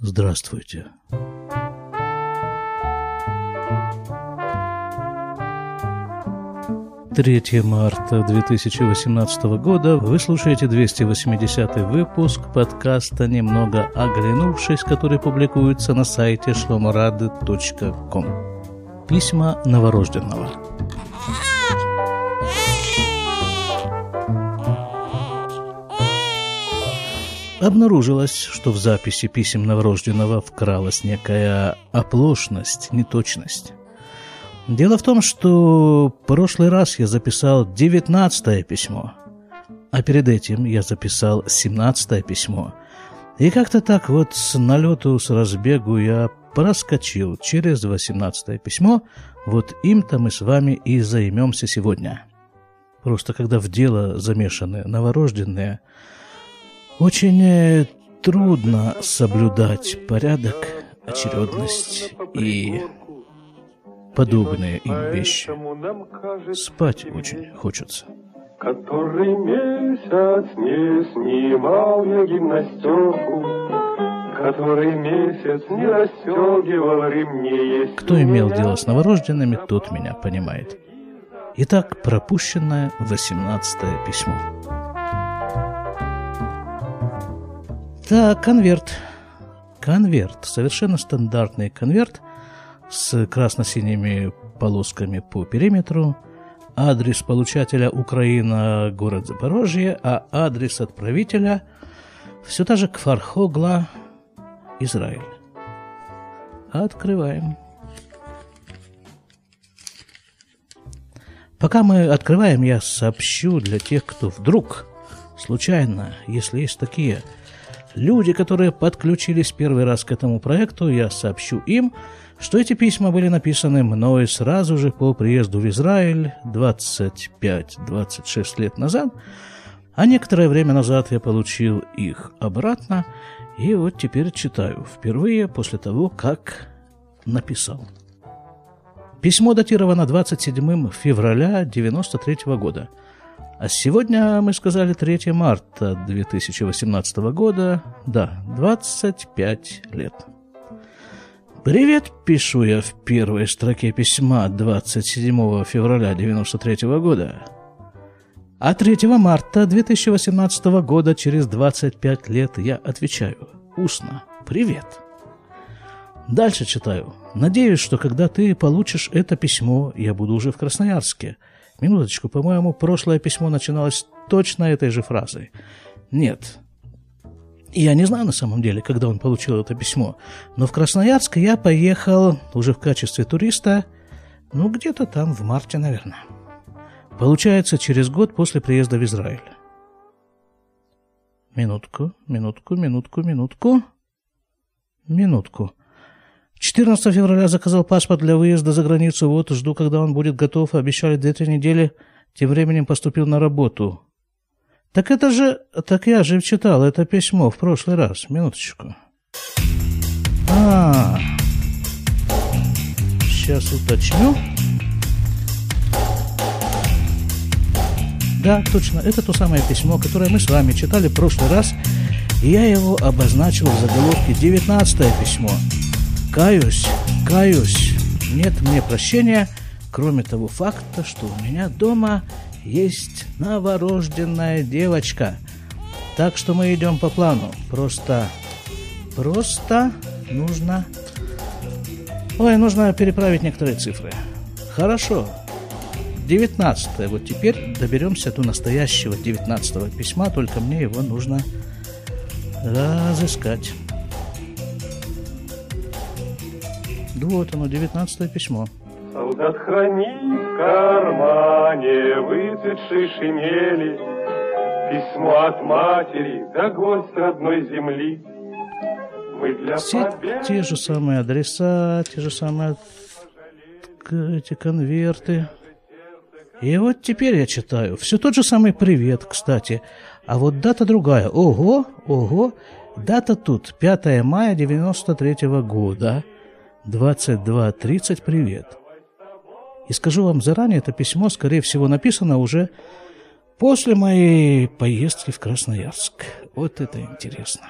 Здравствуйте. Третье марта 2018 года вы слушаете 280 выпуск подкаста «Немного оглянувшись», который публикуется на сайте шломорады.ком. Письма новорожденного. Обнаружилось, что в записи писем новорожденного вкралась некая оплошность, неточность. Дело в том, что прошлый раз я записал девятнадцатое письмо, а перед этим я записал семнадцатое письмо. И как-то так вот с налету, с разбегу я проскочил через восемнадцатое письмо, вот им-то мы с вами и займемся сегодня. Просто когда в дело замешаны новорожденные – очень э, трудно соблюдать порядок, очередность и подобные им вещи. Спать очень хочется. Который месяц не снимал я гимнастерку, Который месяц не расстегивал ремни. Кто имел дело с новорожденными, тот меня понимает. Итак, пропущенное восемнадцатое письмо. Так, конверт. Конверт. Совершенно стандартный конверт с красно-синими полосками по периметру. Адрес получателя Украина, город Запорожье, а адрес отправителя все та же Кфархогла, Израиль. Открываем. Пока мы открываем, я сообщу для тех, кто вдруг, случайно, если есть такие – Люди, которые подключились первый раз к этому проекту, я сообщу им, что эти письма были написаны мной сразу же по приезду в Израиль 25-26 лет назад, а некоторое время назад я получил их обратно, и вот теперь читаю впервые после того, как написал. Письмо датировано 27 февраля 1993 года – а сегодня мы сказали 3 марта 2018 года. Да, 25 лет. «Привет», пишу я в первой строке письма 27 февраля 93 года. А 3 марта 2018 года, через 25 лет, я отвечаю устно «Привет». Дальше читаю. Надеюсь, что когда ты получишь это письмо, я буду уже в Красноярске – Минуточку, по-моему, прошлое письмо начиналось точно этой же фразой. Нет. Я не знаю на самом деле, когда он получил это письмо, но в Красноярск я поехал уже в качестве туриста, ну, где-то там в марте, наверное. Получается, через год после приезда в Израиль. Минутку, минутку, минутку, минутку. Минутку. 14 февраля заказал паспорт для выезда за границу. Вот жду, когда он будет готов. Обещали две-три недели. Тем временем поступил на работу. Так это же... Так я же читал это письмо в прошлый раз. Минуточку. -а. Сейчас уточню. Да, точно, это то самое письмо, которое мы с вами читали в прошлый раз. И я его обозначил в заголовке «19 письмо». Каюсь, каюсь, нет мне прощения, кроме того факта, что у меня дома есть новорожденная девочка. Так что мы идем по плану. Просто, просто нужно... Ой, нужно переправить некоторые цифры. Хорошо. 19 Вот теперь доберемся до настоящего 19 письма, только мне его нужно разыскать. Вот оно, девятнадцатое письмо. Солдат хранит в кармане выцветшей шинели Письмо от матери да гость родной земли. Все те же самые адреса, те же самые эти конверты. И вот теперь я читаю. Все тот же самый привет, кстати. А вот дата другая. Ого, ого. Дата тут 5 мая 93 -го года. 22.30 «Привет». И скажу вам заранее, это письмо, скорее всего, написано уже после моей поездки в Красноярск. Вот это интересно.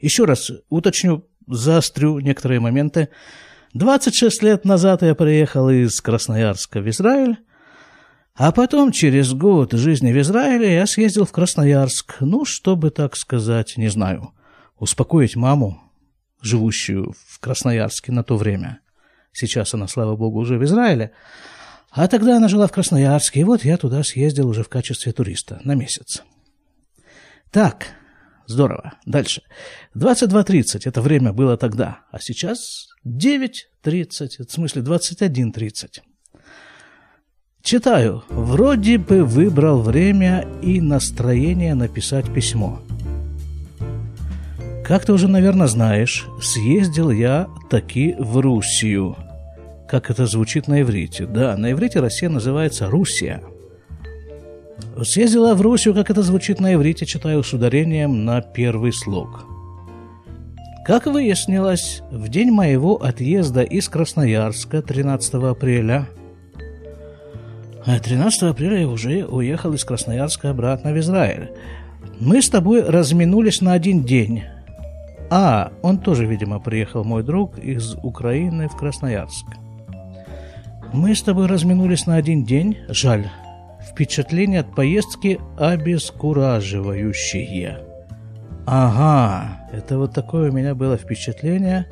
Еще раз уточню, заострю некоторые моменты. 26 лет назад я приехал из Красноярска в Израиль, а потом, через год жизни в Израиле, я съездил в Красноярск, ну, чтобы, так сказать, не знаю, успокоить маму, живущую в Красноярске на то время. Сейчас она, слава богу, уже в Израиле. А тогда она жила в Красноярске, и вот я туда съездил уже в качестве туриста на месяц. Так, здорово. Дальше. 22.30 это время было тогда, а сейчас 9.30, в смысле 21.30. Читаю. Вроде бы выбрал время и настроение написать письмо. Как ты уже, наверное, знаешь, съездил я таки в Руссию. Как это звучит на иврите? Да, на иврите Россия называется Руссия. Съездила в Руссию, как это звучит на иврите, читаю с ударением на первый слог. Как выяснилось, в день моего отъезда из Красноярска 13 апреля 13 апреля я уже уехал из Красноярска обратно в Израиль. Мы с тобой разминулись на один день. А, он тоже, видимо, приехал, мой друг, из Украины в Красноярск. Мы с тобой разминулись на один день. Жаль. Впечатления от поездки обескураживающие. Ага, это вот такое у меня было впечатление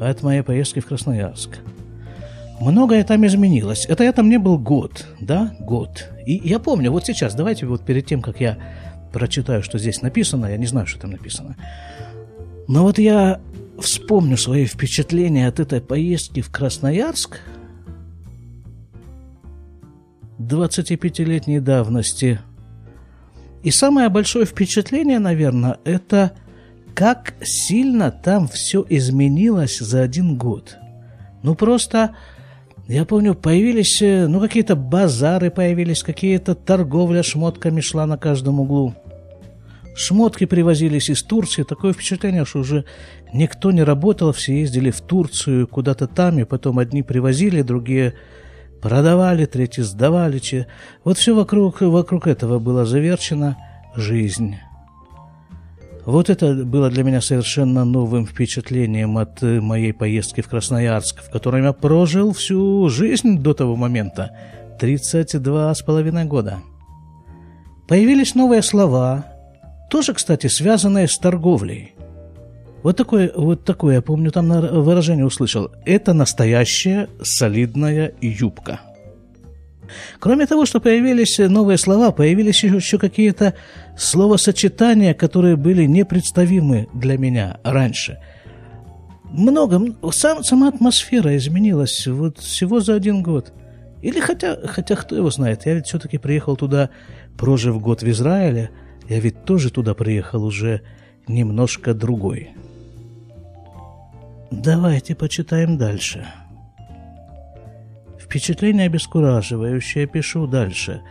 от моей поездки в Красноярск. Многое там изменилось. Это я там не был год, да, год. И я помню, вот сейчас, давайте вот перед тем, как я прочитаю, что здесь написано, я не знаю, что там написано, но вот я вспомню свои впечатления от этой поездки в Красноярск 25-летней давности. И самое большое впечатление, наверное, это как сильно там все изменилось за один год. Ну просто, я помню, появились, э, ну какие-то базары появились, какие-то торговля шмотками шла на каждом углу. Шмотки привозились из Турции. Такое впечатление, что уже никто не работал, все ездили в Турцию куда-то там, и потом одни привозили, другие продавали, третьи сдавали. Че. Вот все вокруг, вокруг этого была заверчена жизнь. Вот это было для меня совершенно новым впечатлением от э, моей поездки в Красноярск, в котором я прожил всю жизнь до того момента, 32 с половиной года. Появились новые слова, тоже, кстати, связанное с торговлей. Вот такое, вот такое, я помню, там выражение услышал. Это настоящая солидная юбка. Кроме того, что появились новые слова, появились еще какие-то словосочетания, которые были непредставимы для меня раньше. Много, сам, сама атмосфера изменилась вот всего за один год. Или хотя, хотя кто его знает, я ведь все-таки приехал туда, прожив год в Израиле – я ведь тоже туда приехал уже немножко другой. Давайте почитаем дальше. Впечатление обескураживающее, пишу дальше.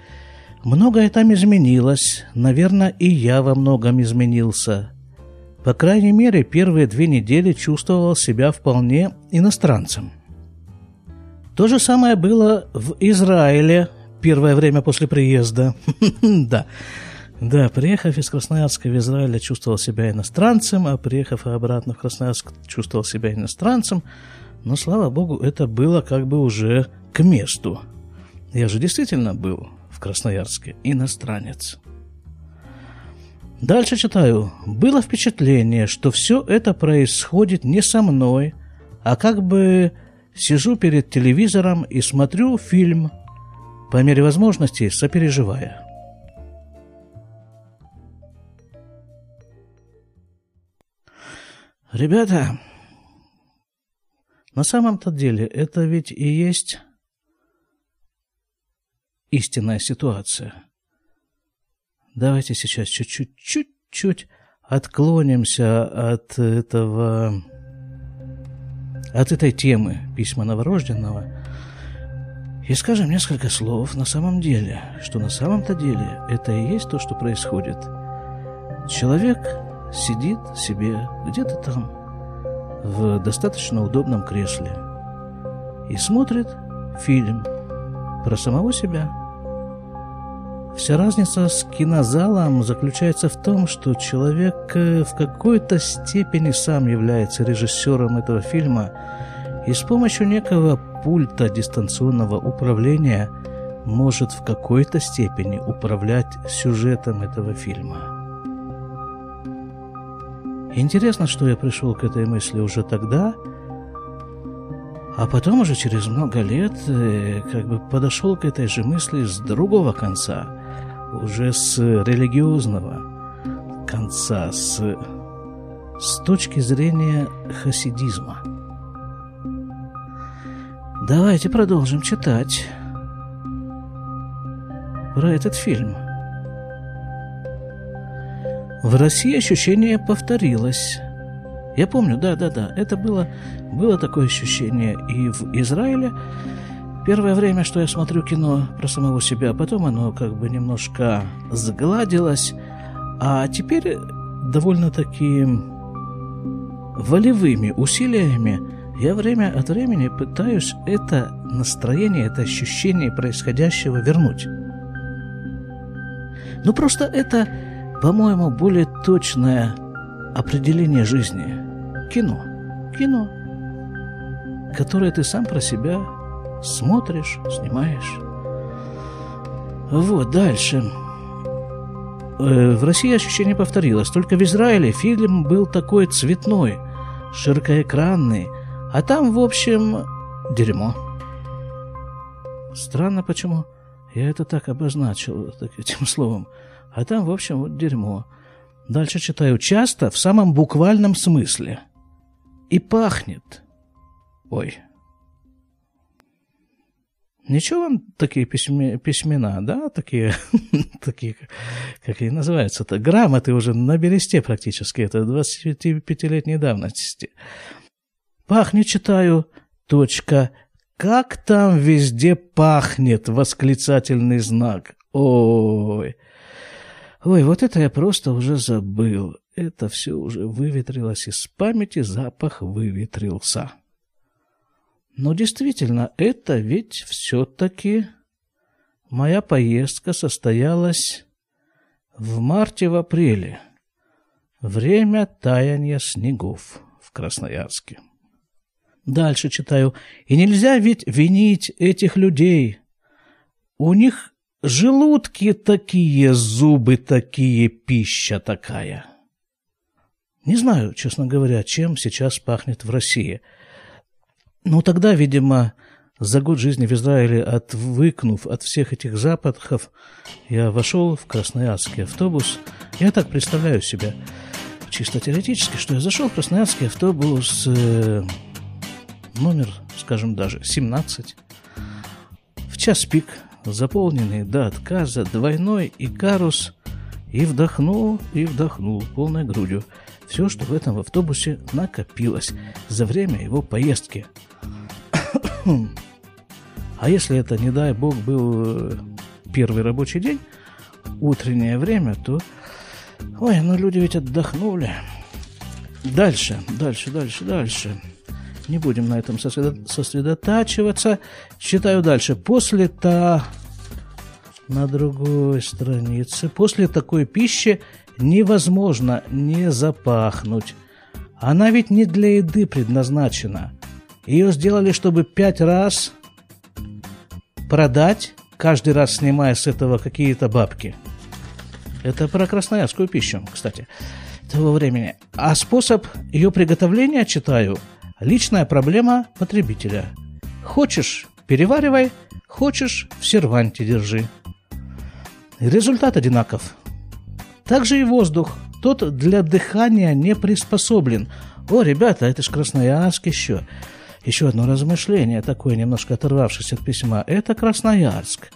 Многое там изменилось, наверное, и я во многом изменился. По крайней мере, первые две недели чувствовал себя вполне иностранцем. То же самое было в Израиле первое время после приезда. Да, да, приехав из Красноярска в Израиль, я чувствовал себя иностранцем, а приехав обратно в Красноярск, чувствовал себя иностранцем. Но, слава богу, это было как бы уже к месту. Я же действительно был в Красноярске иностранец. Дальше читаю. Было впечатление, что все это происходит не со мной, а как бы сижу перед телевизором и смотрю фильм, по мере возможности сопереживая. Ребята, на самом-то деле это ведь и есть истинная ситуация. Давайте сейчас чуть-чуть, чуть-чуть отклонимся от этого, от этой темы письма новорожденного и скажем несколько слов на самом деле, что на самом-то деле это и есть то, что происходит. Человек сидит себе где-то там, в достаточно удобном кресле, и смотрит фильм про самого себя. Вся разница с кинозалом заключается в том, что человек э, в какой-то степени сам является режиссером этого фильма и с помощью некого пульта дистанционного управления может в какой-то степени управлять сюжетом этого фильма. Интересно, что я пришел к этой мысли уже тогда, а потом уже через много лет э, как бы подошел к этой же мысли с другого конца – уже с религиозного конца, с, с точки зрения хасидизма. Давайте продолжим читать про этот фильм. В России ощущение повторилось. Я помню, да-да-да, это было, было такое ощущение и в Израиле, Первое время, что я смотрю кино про самого себя, потом оно как бы немножко сгладилось, а теперь довольно-таки волевыми усилиями я время от времени пытаюсь это настроение, это ощущение происходящего вернуть. Ну просто это, по-моему, более точное определение жизни. Кино. Кино. Которое ты сам про себя Смотришь, снимаешь. Вот, дальше. Э, в России ощущение повторилось. Только в Израиле фильм был такой цветной, широкоэкранный. А там, в общем, дерьмо. Странно, почему я это так обозначил так, этим словом. А там, в общем, вот дерьмо. Дальше читаю. Часто в самом буквальном смысле. И пахнет. Ой, Ничего вам такие письме, письмена, да, такие, такие, как они называются-то, грамоты уже на бересте практически, это 25-летней давности. Пахнет, читаю, точка, как там везде пахнет, восклицательный знак. Ой, ой, вот это я просто уже забыл. Это все уже выветрилось из памяти, запах выветрился. Но действительно, это ведь все-таки моя поездка состоялась в марте в апреле. Время таяния снегов в Красноярске. Дальше читаю. И нельзя ведь винить этих людей. У них желудки такие, зубы такие, пища такая. Не знаю, честно говоря, чем сейчас пахнет в России – ну, тогда, видимо, за год жизни в Израиле, отвыкнув от всех этих запахов, я вошел в красноярский автобус. Я так представляю себя, чисто теоретически, что я зашел в красноярский автобус э, номер, скажем, даже 17, в час пик, заполненный до отказа, двойной и карус, и вдохнул, и вдохнул полной грудью все, что в этом автобусе накопилось за время его поездки – а если это, не дай бог, был э, первый рабочий день, утреннее время, то... Ой, ну люди ведь отдохнули. Дальше, дальше, дальше, дальше. Не будем на этом сосредотачиваться. Читаю дальше. После та... На другой странице. После такой пищи невозможно не запахнуть. Она ведь не для еды предназначена. Ее сделали, чтобы пять раз продать, каждый раз снимая с этого какие-то бабки. Это про красноярскую пищу, кстати, того времени. А способ ее приготовления, читаю, личная проблема потребителя. Хочешь – переваривай, хочешь – в серванте держи. Результат одинаков. Также и воздух. Тот для дыхания не приспособлен. О, ребята, это ж Красноярск еще. Еще одно размышление, такое немножко оторвавшись от письма. Это Красноярск.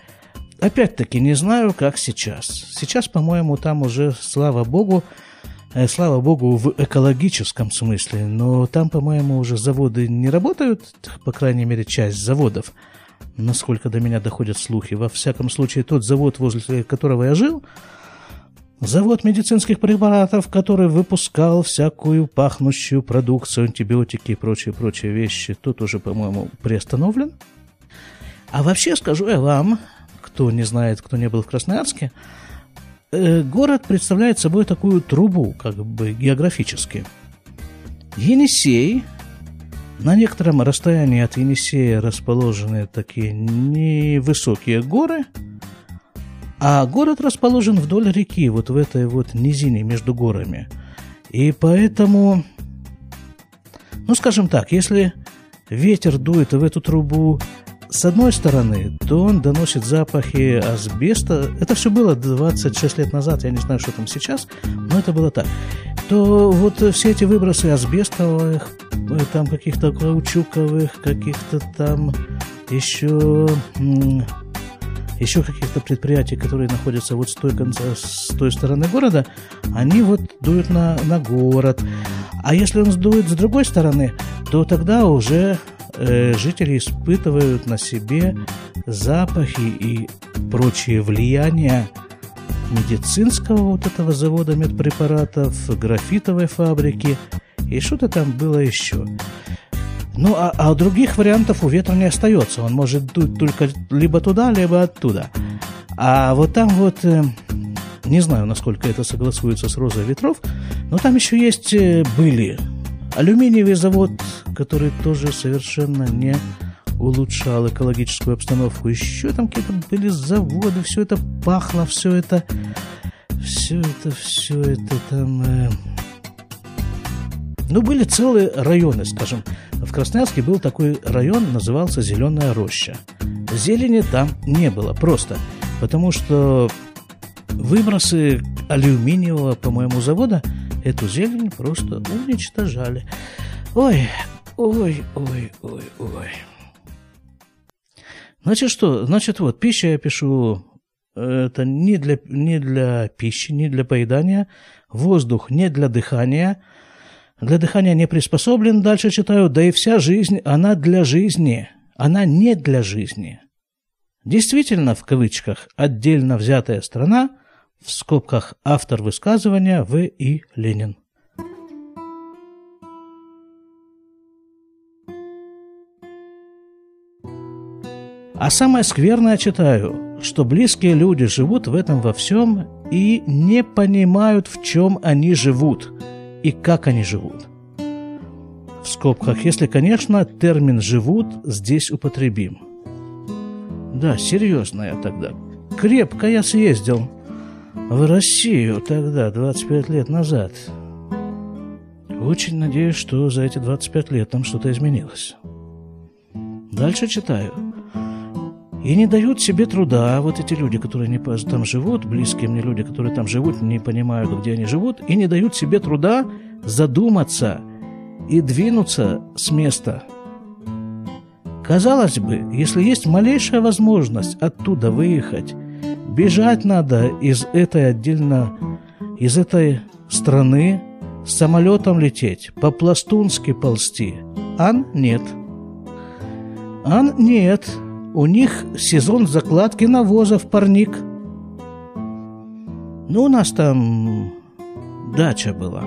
Опять-таки, не знаю, как сейчас. Сейчас, по-моему, там уже, слава богу, слава богу, в экологическом смысле, но там, по-моему, уже заводы не работают, по крайней мере, часть заводов, насколько до меня доходят слухи. Во всяком случае, тот завод, возле которого я жил, Завод медицинских препаратов, который выпускал всякую пахнущую продукцию, антибиотики и прочие-прочие вещи, тут уже, по-моему, приостановлен. А вообще скажу я вам, кто не знает, кто не был в Красноярске, э, город представляет собой такую трубу, как бы географически. Енисей, на некотором расстоянии от Енисея расположены такие невысокие горы, а город расположен вдоль реки, вот в этой вот низине между горами. И поэтому, ну скажем так, если ветер дует в эту трубу с одной стороны, то он доносит запахи асбеста. Это все было 26 лет назад, я не знаю, что там сейчас, но это было так. То вот все эти выбросы асбестовых, э, там каких-то каучуковых, каких-то там еще еще каких-то предприятий, которые находятся вот с той, конца, с той стороны города, они вот дуют на, на город. А если он сдует с другой стороны, то тогда уже э, жители испытывают на себе запахи и прочие влияния медицинского вот этого завода медпрепаратов, графитовой фабрики и что-то там было еще. Ну, а, а других вариантов у ветра не остается. Он может дуть только либо туда, либо оттуда. А вот там вот, э, не знаю, насколько это согласуется с розой ветров, но там еще есть, э, были Алюминиевый завод, который тоже совершенно не улучшал экологическую обстановку. Еще там какие-то были заводы, все это пахло, все это, все это, все это там... Э... Ну, были целые районы, скажем. В Красноярске был такой район, назывался Зеленая роща. Зелени там не было просто, потому что выбросы алюминиевого, по-моему, завода – эту зелень просто уничтожали. Ой, ой, ой, ой, ой. Значит, что? Значит, вот, пища я пишу, это не для, не для пищи, не для поедания. Воздух не для дыхания. Для дыхания не приспособлен, дальше читаю. Да и вся жизнь, она для жизни. Она не для жизни. Действительно, в кавычках, отдельно взятая страна – в скобках автор высказывания В. И. Ленин. А самое скверное читаю, что близкие люди живут в этом во всем и не понимают, в чем они живут и как они живут. В скобках, если, конечно, термин «живут» здесь употребим. Да, серьезно я тогда. Крепко я съездил – в Россию тогда, 25 лет назад. Очень надеюсь, что за эти 25 лет там что-то изменилось. Дальше читаю. И не дают себе труда, вот эти люди, которые не там живут, близкие мне люди, которые там живут, не понимают, где они живут, и не дают себе труда задуматься и двинуться с места. Казалось бы, если есть малейшая возможность оттуда выехать, Бежать надо из этой отдельно, из этой страны, самолетом лететь, по-пластунски ползти. Ан нет. Ан нет. У них сезон закладки навоза в парник. Ну, у нас там дача была.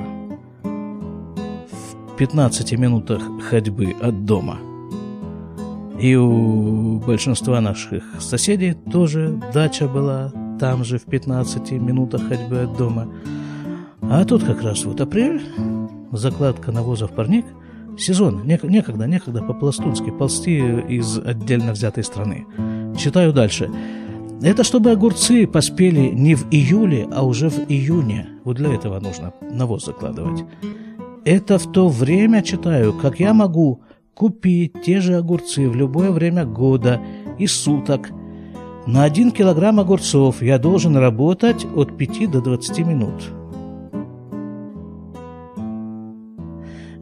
В 15 минутах ходьбы от дома – и у большинства наших соседей тоже дача была там же в 15 минутах ходьбы от дома. А тут как раз вот апрель, закладка навоза в парник, сезон, некогда, некогда по-пластунски ползти из отдельно взятой страны. Читаю дальше. Это чтобы огурцы поспели не в июле, а уже в июне. Вот для этого нужно навоз закладывать. Это в то время, читаю, как я могу купить те же огурцы в любое время года и суток. На один килограмм огурцов я должен работать от 5 до 20 минут.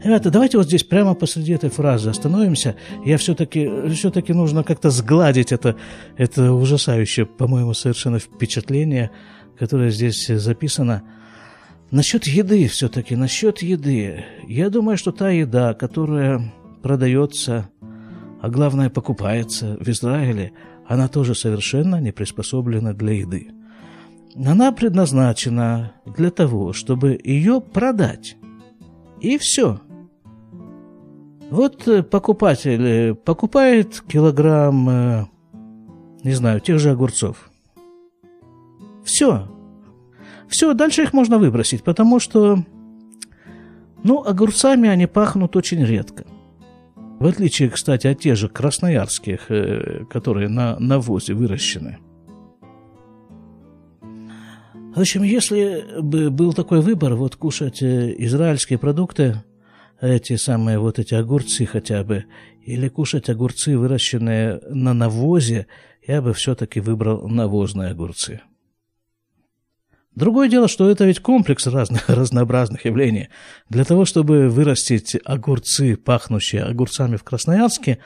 Ребята, давайте вот здесь прямо посреди этой фразы остановимся. Я все-таки все нужно как-то сгладить это, это ужасающее, по-моему, совершенно впечатление, которое здесь записано. Насчет еды все-таки, насчет еды. Я думаю, что та еда, которая продается, а главное покупается в Израиле, она тоже совершенно не приспособлена для еды. Она предназначена для того, чтобы ее продать. И все. Вот э, покупатель э, покупает килограмм, э, не знаю, тех же огурцов. Все. Все, дальше их можно выбросить, потому что, ну, огурцами они пахнут очень редко. В отличие, кстати, от тех же красноярских, э, которые на навозе выращены. В общем, если бы был такой выбор, вот кушать э, израильские продукты, эти самые вот эти огурцы хотя бы, или кушать огурцы, выращенные на навозе, я бы все-таки выбрал навозные огурцы. Другое дело, что это ведь комплекс разных разнообразных явлений. Для того, чтобы вырастить огурцы, пахнущие огурцами в Красноярске,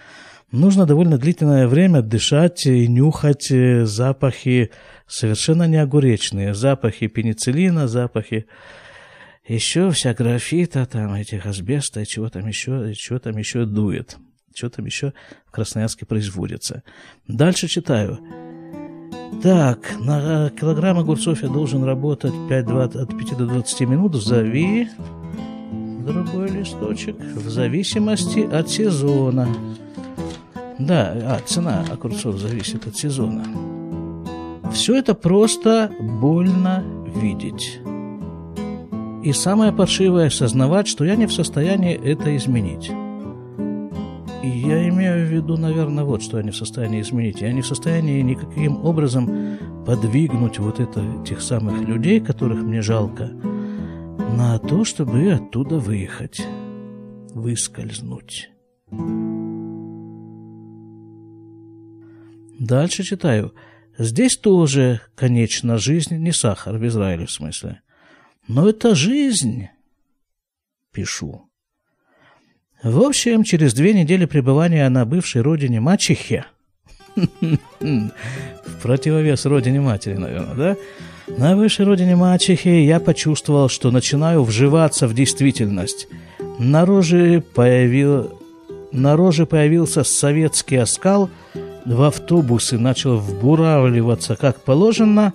нужно довольно длительное время дышать и нюхать э, запахи совершенно не огуречные. Запахи пенициллина, запахи еще вся графита, там этих асбеста, и чего там еще, чего там еще дует. Что там еще в Красноярске производится. Дальше читаю. Так, на килограмм огурцов я должен работать 5, 20, от 5 до 20 минут. Зови другой листочек. В зависимости от сезона. Да, а, цена огурцов зависит от сезона. Все это просто больно видеть. И самое паршивое – осознавать, что я не в состоянии это изменить. Я имею в виду, наверное, вот что не в состоянии изменить. Я не в состоянии никаким образом подвигнуть вот это, тех самых людей, которых мне жалко, на то, чтобы оттуда выехать, выскользнуть. Дальше читаю. Здесь тоже, конечно, жизнь не сахар в Израиле в смысле. Но это жизнь, пишу. В общем, через две недели пребывания на бывшей родине мачехе, в противовес родине матери, наверное, да? На бывшей родине мачехи я почувствовал, что начинаю вживаться в действительность. На роже, появил... на роже появился советский оскал, в автобусы начал вбуравливаться как положено,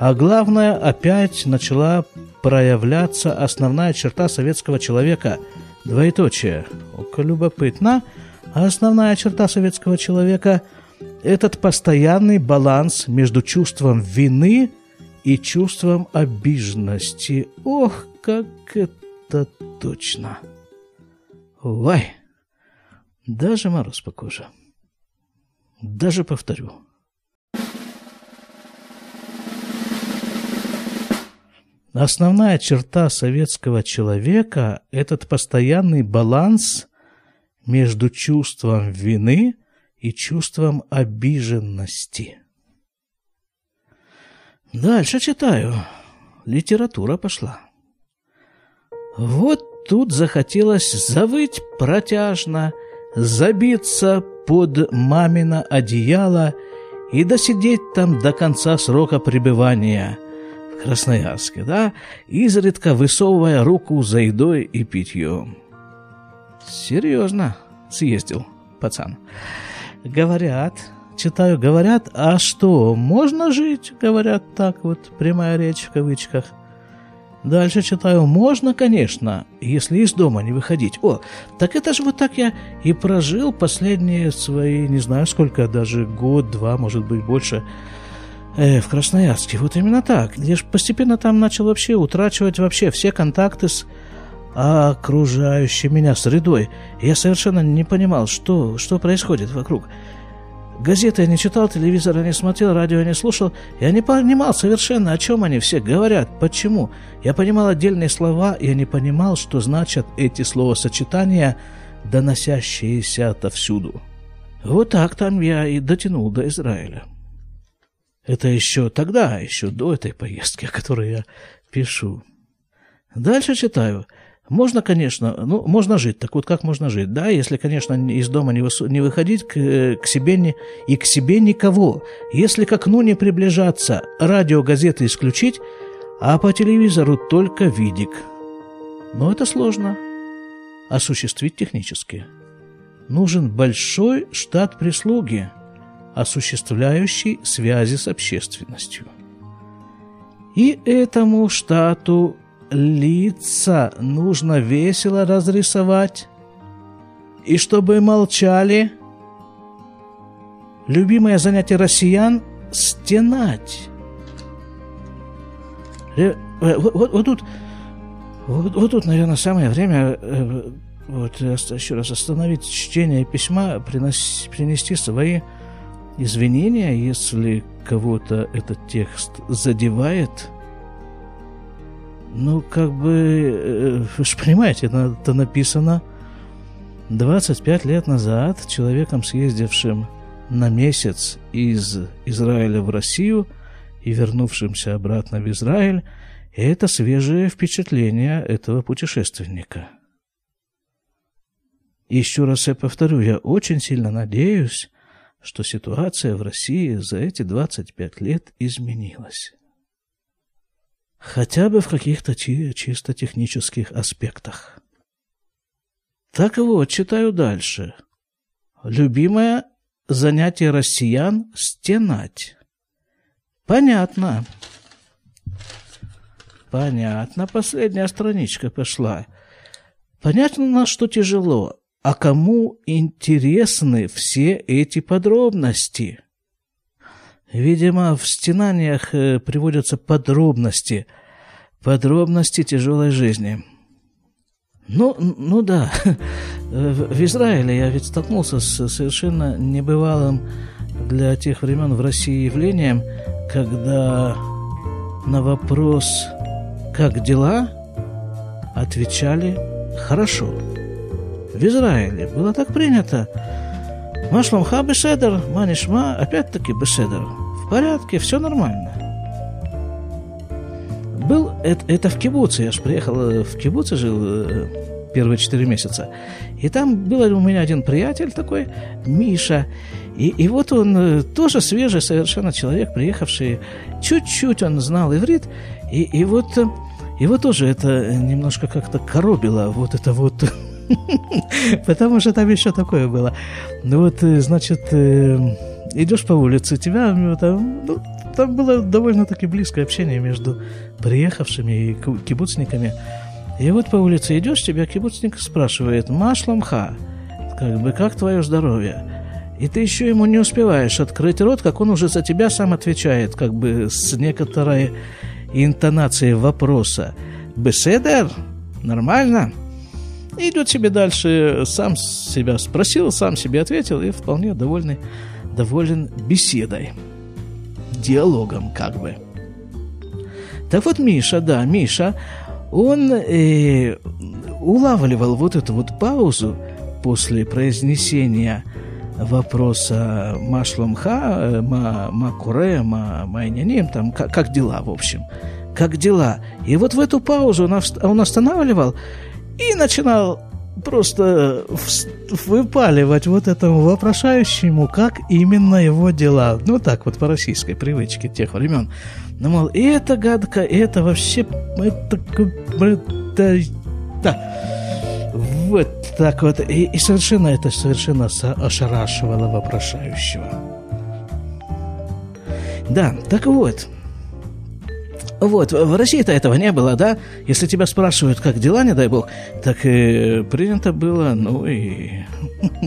а главное, опять начала проявляться основная черта советского человека – Двоеточие. Око любопытно. А основная черта советского человека – этот постоянный баланс между чувством вины и чувством обиженности. Ох, как это точно! Ой, даже мороз по коже. Даже повторю – Основная черта советского человека – этот постоянный баланс между чувством вины и чувством обиженности. Дальше читаю. Литература пошла. Вот тут захотелось завыть протяжно, забиться под мамино одеяло и досидеть там до конца срока пребывания – Красноярске, да, изредка высовывая руку за едой и питьем. Серьезно съездил пацан. Говорят, читаю, говорят, а что, можно жить? Говорят так вот, прямая речь в кавычках. Дальше читаю, можно, конечно, если из дома не выходить. О, так это же вот так я и прожил последние свои, не знаю сколько, даже год, два, может быть, больше, э, в Красноярске. Вот именно так. Я же постепенно там начал вообще утрачивать вообще все контакты с окружающей меня средой. Я совершенно не понимал, что, что происходит вокруг. Газеты я не читал, телевизор я не смотрел, радио я не слушал. Я не понимал совершенно, о чем они все говорят, почему. Я понимал отдельные слова, я не понимал, что значат эти словосочетания, доносящиеся отовсюду. Вот так там я и дотянул до Израиля. Это еще тогда, еще до этой поездки, о которой я пишу. Дальше читаю. Можно, конечно, ну, можно жить. Так вот, как можно жить? Да, если, конечно, из дома не, высу, не выходить к, к себе не, и к себе никого. Если к окну не приближаться, радио, газеты исключить, а по телевизору только видик. Но это сложно осуществить технически. Нужен большой штат прислуги – осуществляющий связи с общественностью. И этому штату лица нужно весело разрисовать, и чтобы молчали, Любимое занятие россиян – стенать. Э, э, вот, вот, вот тут, вот, вот тут, наверное, самое время э, вот, еще раз остановить чтение письма, принос, принести свои извинения, если кого-то этот текст задевает. Ну, как бы, вы же понимаете, это написано 25 лет назад человеком, съездившим на месяц из Израиля в Россию и вернувшимся обратно в Израиль, это свежее впечатление этого путешественника. Еще раз я повторю, я очень сильно надеюсь, что ситуация в России за эти 25 лет изменилась. Хотя бы в каких-то чисто технических аспектах. Так вот, читаю дальше. Любимое занятие россиян – стенать. Понятно. Понятно, последняя страничка пошла. Понятно, что тяжело. А кому интересны все эти подробности? Видимо, в стенаниях э, приводятся подробности, подробности тяжелой жизни. Ну, ну да, в Израиле я ведь столкнулся с совершенно небывалым для тех времен в России явлением, когда на вопрос «Как дела?» отвечали «Хорошо». В Израиле было так принято. Машломха беседер, манишма, опять-таки беседер. В порядке, все нормально. Был это, это в Кибуце, я же приехал э, в Кибуце, жил э, первые четыре месяца. И там был у меня один приятель такой, Миша. И, и вот он э, тоже свежий совершенно человек, приехавший. Чуть-чуть он знал иврит. И, и вот его тоже это немножко как-то коробило, вот это вот Потому что там еще такое было. Ну вот, э, значит, э, идешь по улице, тебя ну, там, ну, там было довольно-таки близкое общение между приехавшими и кибуцниками. И вот по улице идешь, тебя кибуцник спрашивает, «Машломха, как бы, как твое здоровье?» И ты еще ему не успеваешь открыть рот, как он уже за тебя сам отвечает, как бы с некоторой интонацией вопроса. «Беседер? Нормально?» И идет себе дальше, сам себя спросил, сам себе ответил и вполне довольный, доволен беседой, диалогом как бы. Так вот Миша, да, Миша, он э, улавливал вот эту вот паузу после произнесения вопроса Машломха, э, ма, Макуре, ма, Майняним, там, как, как дела, в общем, как дела. И вот в эту паузу он, он останавливал и начинал просто выпаливать вот этому вопрошающему, как именно его дела. Ну, так вот, по российской привычке тех времен. Ну, мол, и это гадко, и это вообще... Это... это да. Вот так вот. И, и совершенно это совершенно ошарашивало вопрошающего. Да, так вот. Вот, в России-то этого не было, да? Если тебя спрашивают, как дела, не дай бог, так и принято было, ну и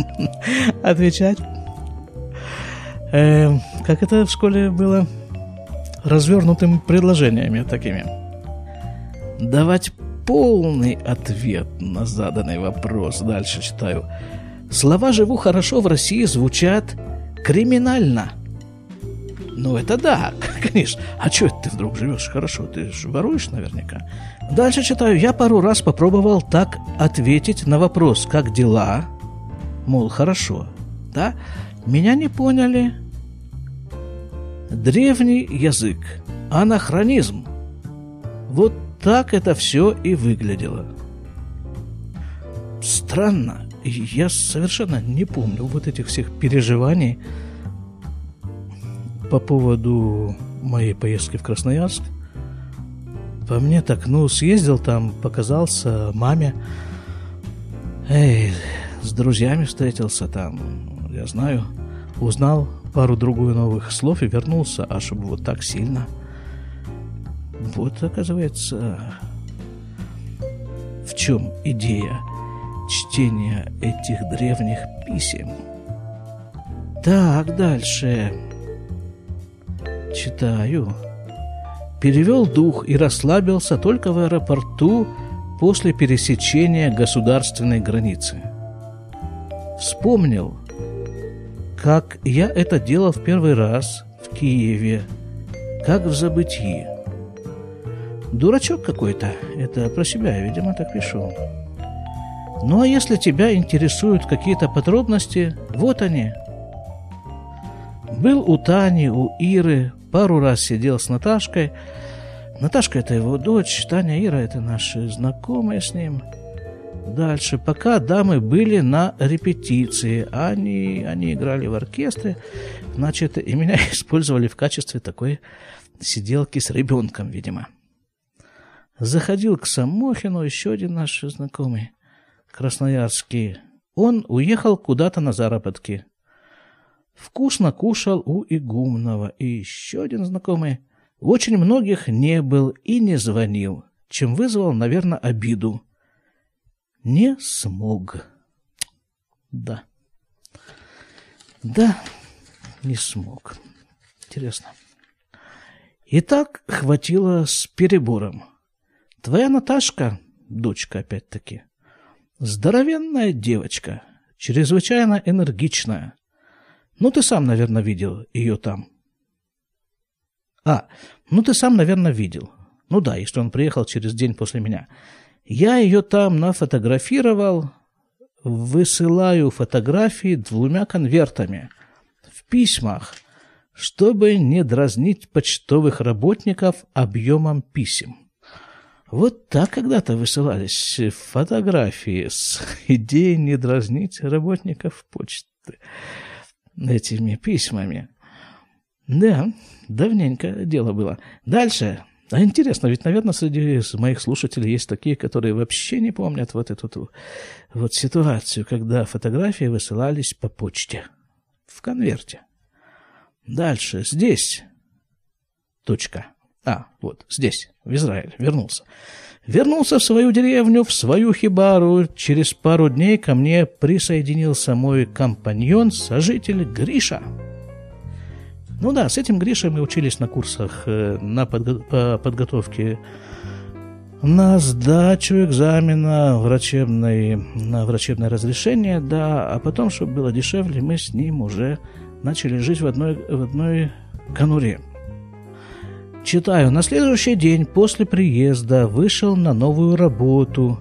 отвечать. Э, как это в школе было? Развернутыми предложениями такими. Давать полный ответ на заданный вопрос. Дальше читаю. Слова «живу хорошо» в России звучат криминально – ну, это да, конечно. А что это ты вдруг живешь хорошо? Ты же воруешь наверняка. Дальше читаю. Я пару раз попробовал так ответить на вопрос, как дела? Мол, хорошо. Да? Меня не поняли. Древний язык. Анахронизм. Вот так это все и выглядело. Странно. Я совершенно не помню вот этих всех переживаний, по поводу моей поездки в Красноярск. По мне так, ну, съездил там, показался маме. Эй, с друзьями встретился там, я знаю, узнал пару-другую новых слов и вернулся, а чтобы вот так сильно. Вот, оказывается, в чем идея чтения этих древних писем – Так, дальше. Читаю. Перевел дух и расслабился только в аэропорту после пересечения государственной границы. Вспомнил, как я это делал в первый раз в Киеве, как в забытии. Дурачок какой-то, это про себя я, видимо, так пишу. Ну а если тебя интересуют какие-то подробности, вот они. Был у Тани, у Иры, пару раз сидел с Наташкой. Наташка – это его дочь, Таня Ира – это наши знакомые с ним. Дальше, пока дамы были на репетиции, они, они играли в оркестре, значит, и меня использовали в качестве такой сиделки с ребенком, видимо. Заходил к Самохину еще один наш знакомый, красноярский. Он уехал куда-то на заработки. Вкусно кушал у Игумного. И еще один знакомый очень многих не был и не звонил, чем вызвал, наверное, обиду. Не смог. Да. Да, не смог. Интересно. И так хватило с перебором. Твоя Наташка, дочка опять-таки, здоровенная девочка, чрезвычайно энергичная. Ну, ты сам, наверное, видел ее там. А, ну ты сам, наверное, видел. Ну да, если он приехал через день после меня. Я ее там нафотографировал, высылаю фотографии двумя конвертами в письмах, чтобы не дразнить почтовых работников объемом писем. Вот так когда-то высылались фотографии с идеей не дразнить работников почты этими письмами. Да, давненько дело было. Дальше. А интересно, ведь, наверное, среди моих слушателей есть такие, которые вообще не помнят вот эту вот ситуацию, когда фотографии высылались по почте в конверте. Дальше. Здесь. Точка. А, вот, здесь, в Израиль, вернулся. Вернулся в свою деревню, в свою хибару. Через пару дней ко мне присоединился мой компаньон, сожитель Гриша. Ну да, с этим Гришей мы учились на курсах э, на подго- по подготовке на сдачу экзамена врачебной, на врачебное разрешение, да, а потом, чтобы было дешевле, мы с ним уже начали жить в одной, в одной конуре. Читаю, на следующий день после приезда вышел на новую работу.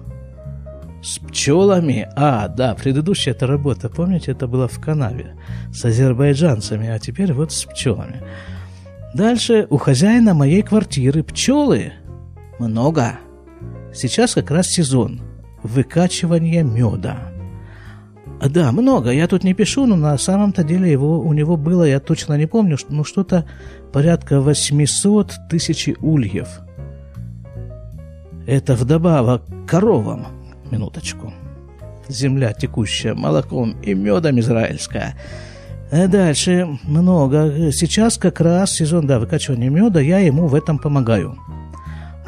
С пчелами? А, да, предыдущая эта работа, помните, это была в канаве с азербайджанцами, а теперь вот с пчелами. Дальше у хозяина моей квартиры пчелы много. Сейчас как раз сезон выкачивания меда. А, да, много. Я тут не пишу, но на самом-то деле его, у него было, я точно не помню, ну что-то порядка 800 тысяч ульев. Это вдобавок коровам. Минуточку. Земля текущая молоком и медом израильская. А дальше много. Сейчас как раз сезон да, выкачивания меда, я ему в этом помогаю.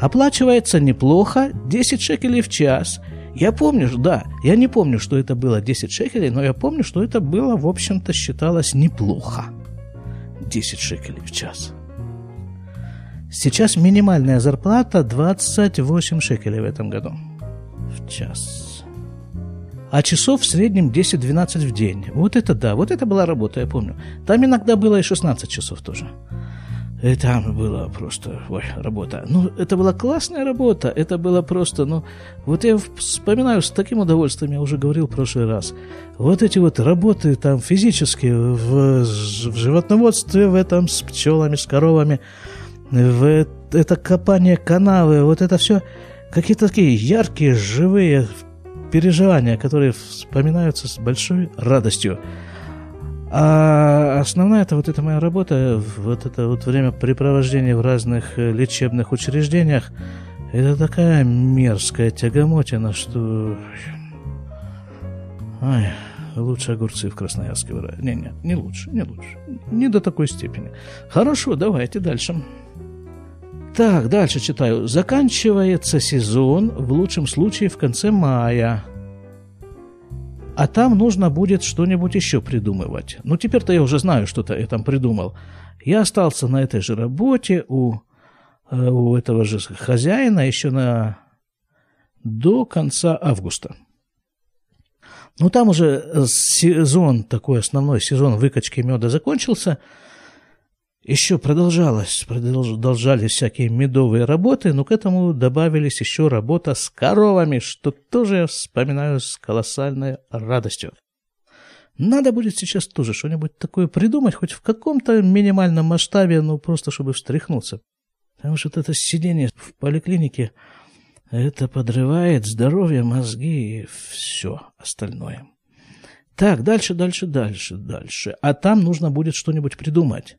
Оплачивается неплохо, 10 шекелей в час – я помню, да, я не помню, что это было 10 шекелей, но я помню, что это было, в общем-то, считалось неплохо. 10 шекелей в час. Сейчас минимальная зарплата 28 шекелей в этом году. В час. А часов в среднем 10-12 в день. Вот это да, вот это была работа, я помню. Там иногда было и 16 часов тоже. И там была просто, ой, работа. Ну, это была классная работа, это было просто, ну, вот я вспоминаю с таким удовольствием, я уже говорил в прошлый раз, вот эти вот работы там физические в, в животноводстве, в этом с пчелами, с коровами, в это копание канавы, вот это все какие-то такие яркие, живые переживания, которые вспоминаются с большой радостью. А основная это вот эта моя работа, вот это вот времяпрепровождение в разных э, лечебных учреждениях, это такая мерзкая тягомотина, что... Ай, лучше огурцы в Красноярске выращивать. Не, не, не лучше, не лучше. Не до такой степени. Хорошо, давайте дальше. Так, дальше читаю. Заканчивается сезон, в лучшем случае, в конце мая – А там нужно будет что-нибудь еще придумывать. Ну, теперь-то я уже знаю, что-то я там придумал. Я остался на этой же работе у, э, у этого же хозяина еще на до конца августа. Ну, там уже сезон, такой основной сезон выкачки меда закончился. Еще продолжалось, продолжались всякие медовые работы, но к этому добавились еще работа с коровами, что тоже я вспоминаю с колоссальной радостью. Надо будет сейчас тоже что-нибудь такое придумать, хоть в каком-то минимальном масштабе, ну, просто чтобы встряхнуться. Потому что это сидение в поликлинике это подрывает здоровье, мозги и все остальное. Так, дальше, дальше, дальше, дальше. А там нужно будет что-нибудь придумать.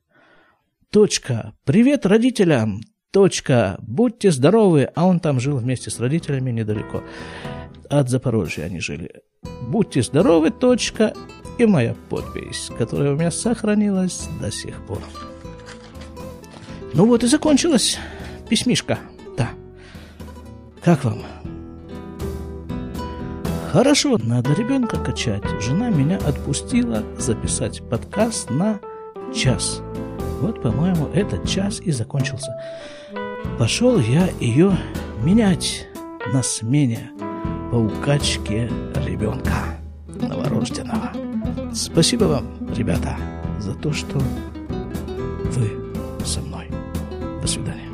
Точка. Привет родителям. Точка. Будьте здоровы. А он там жил вместе с родителями недалеко. От Запорожья они жили. Будьте здоровы. Точка. И моя подпись, которая у меня сохранилась до сих пор. Ну вот и закончилась письмишка. Как вам? Хорошо, надо ребенка качать. Жена меня отпустила записать подкаст на час. Вот, по-моему, этот час и закончился. Пошел я ее менять на смене по укачке ребенка новорожденного. Спасибо вам, ребята, за то, что вы со мной. До свидания.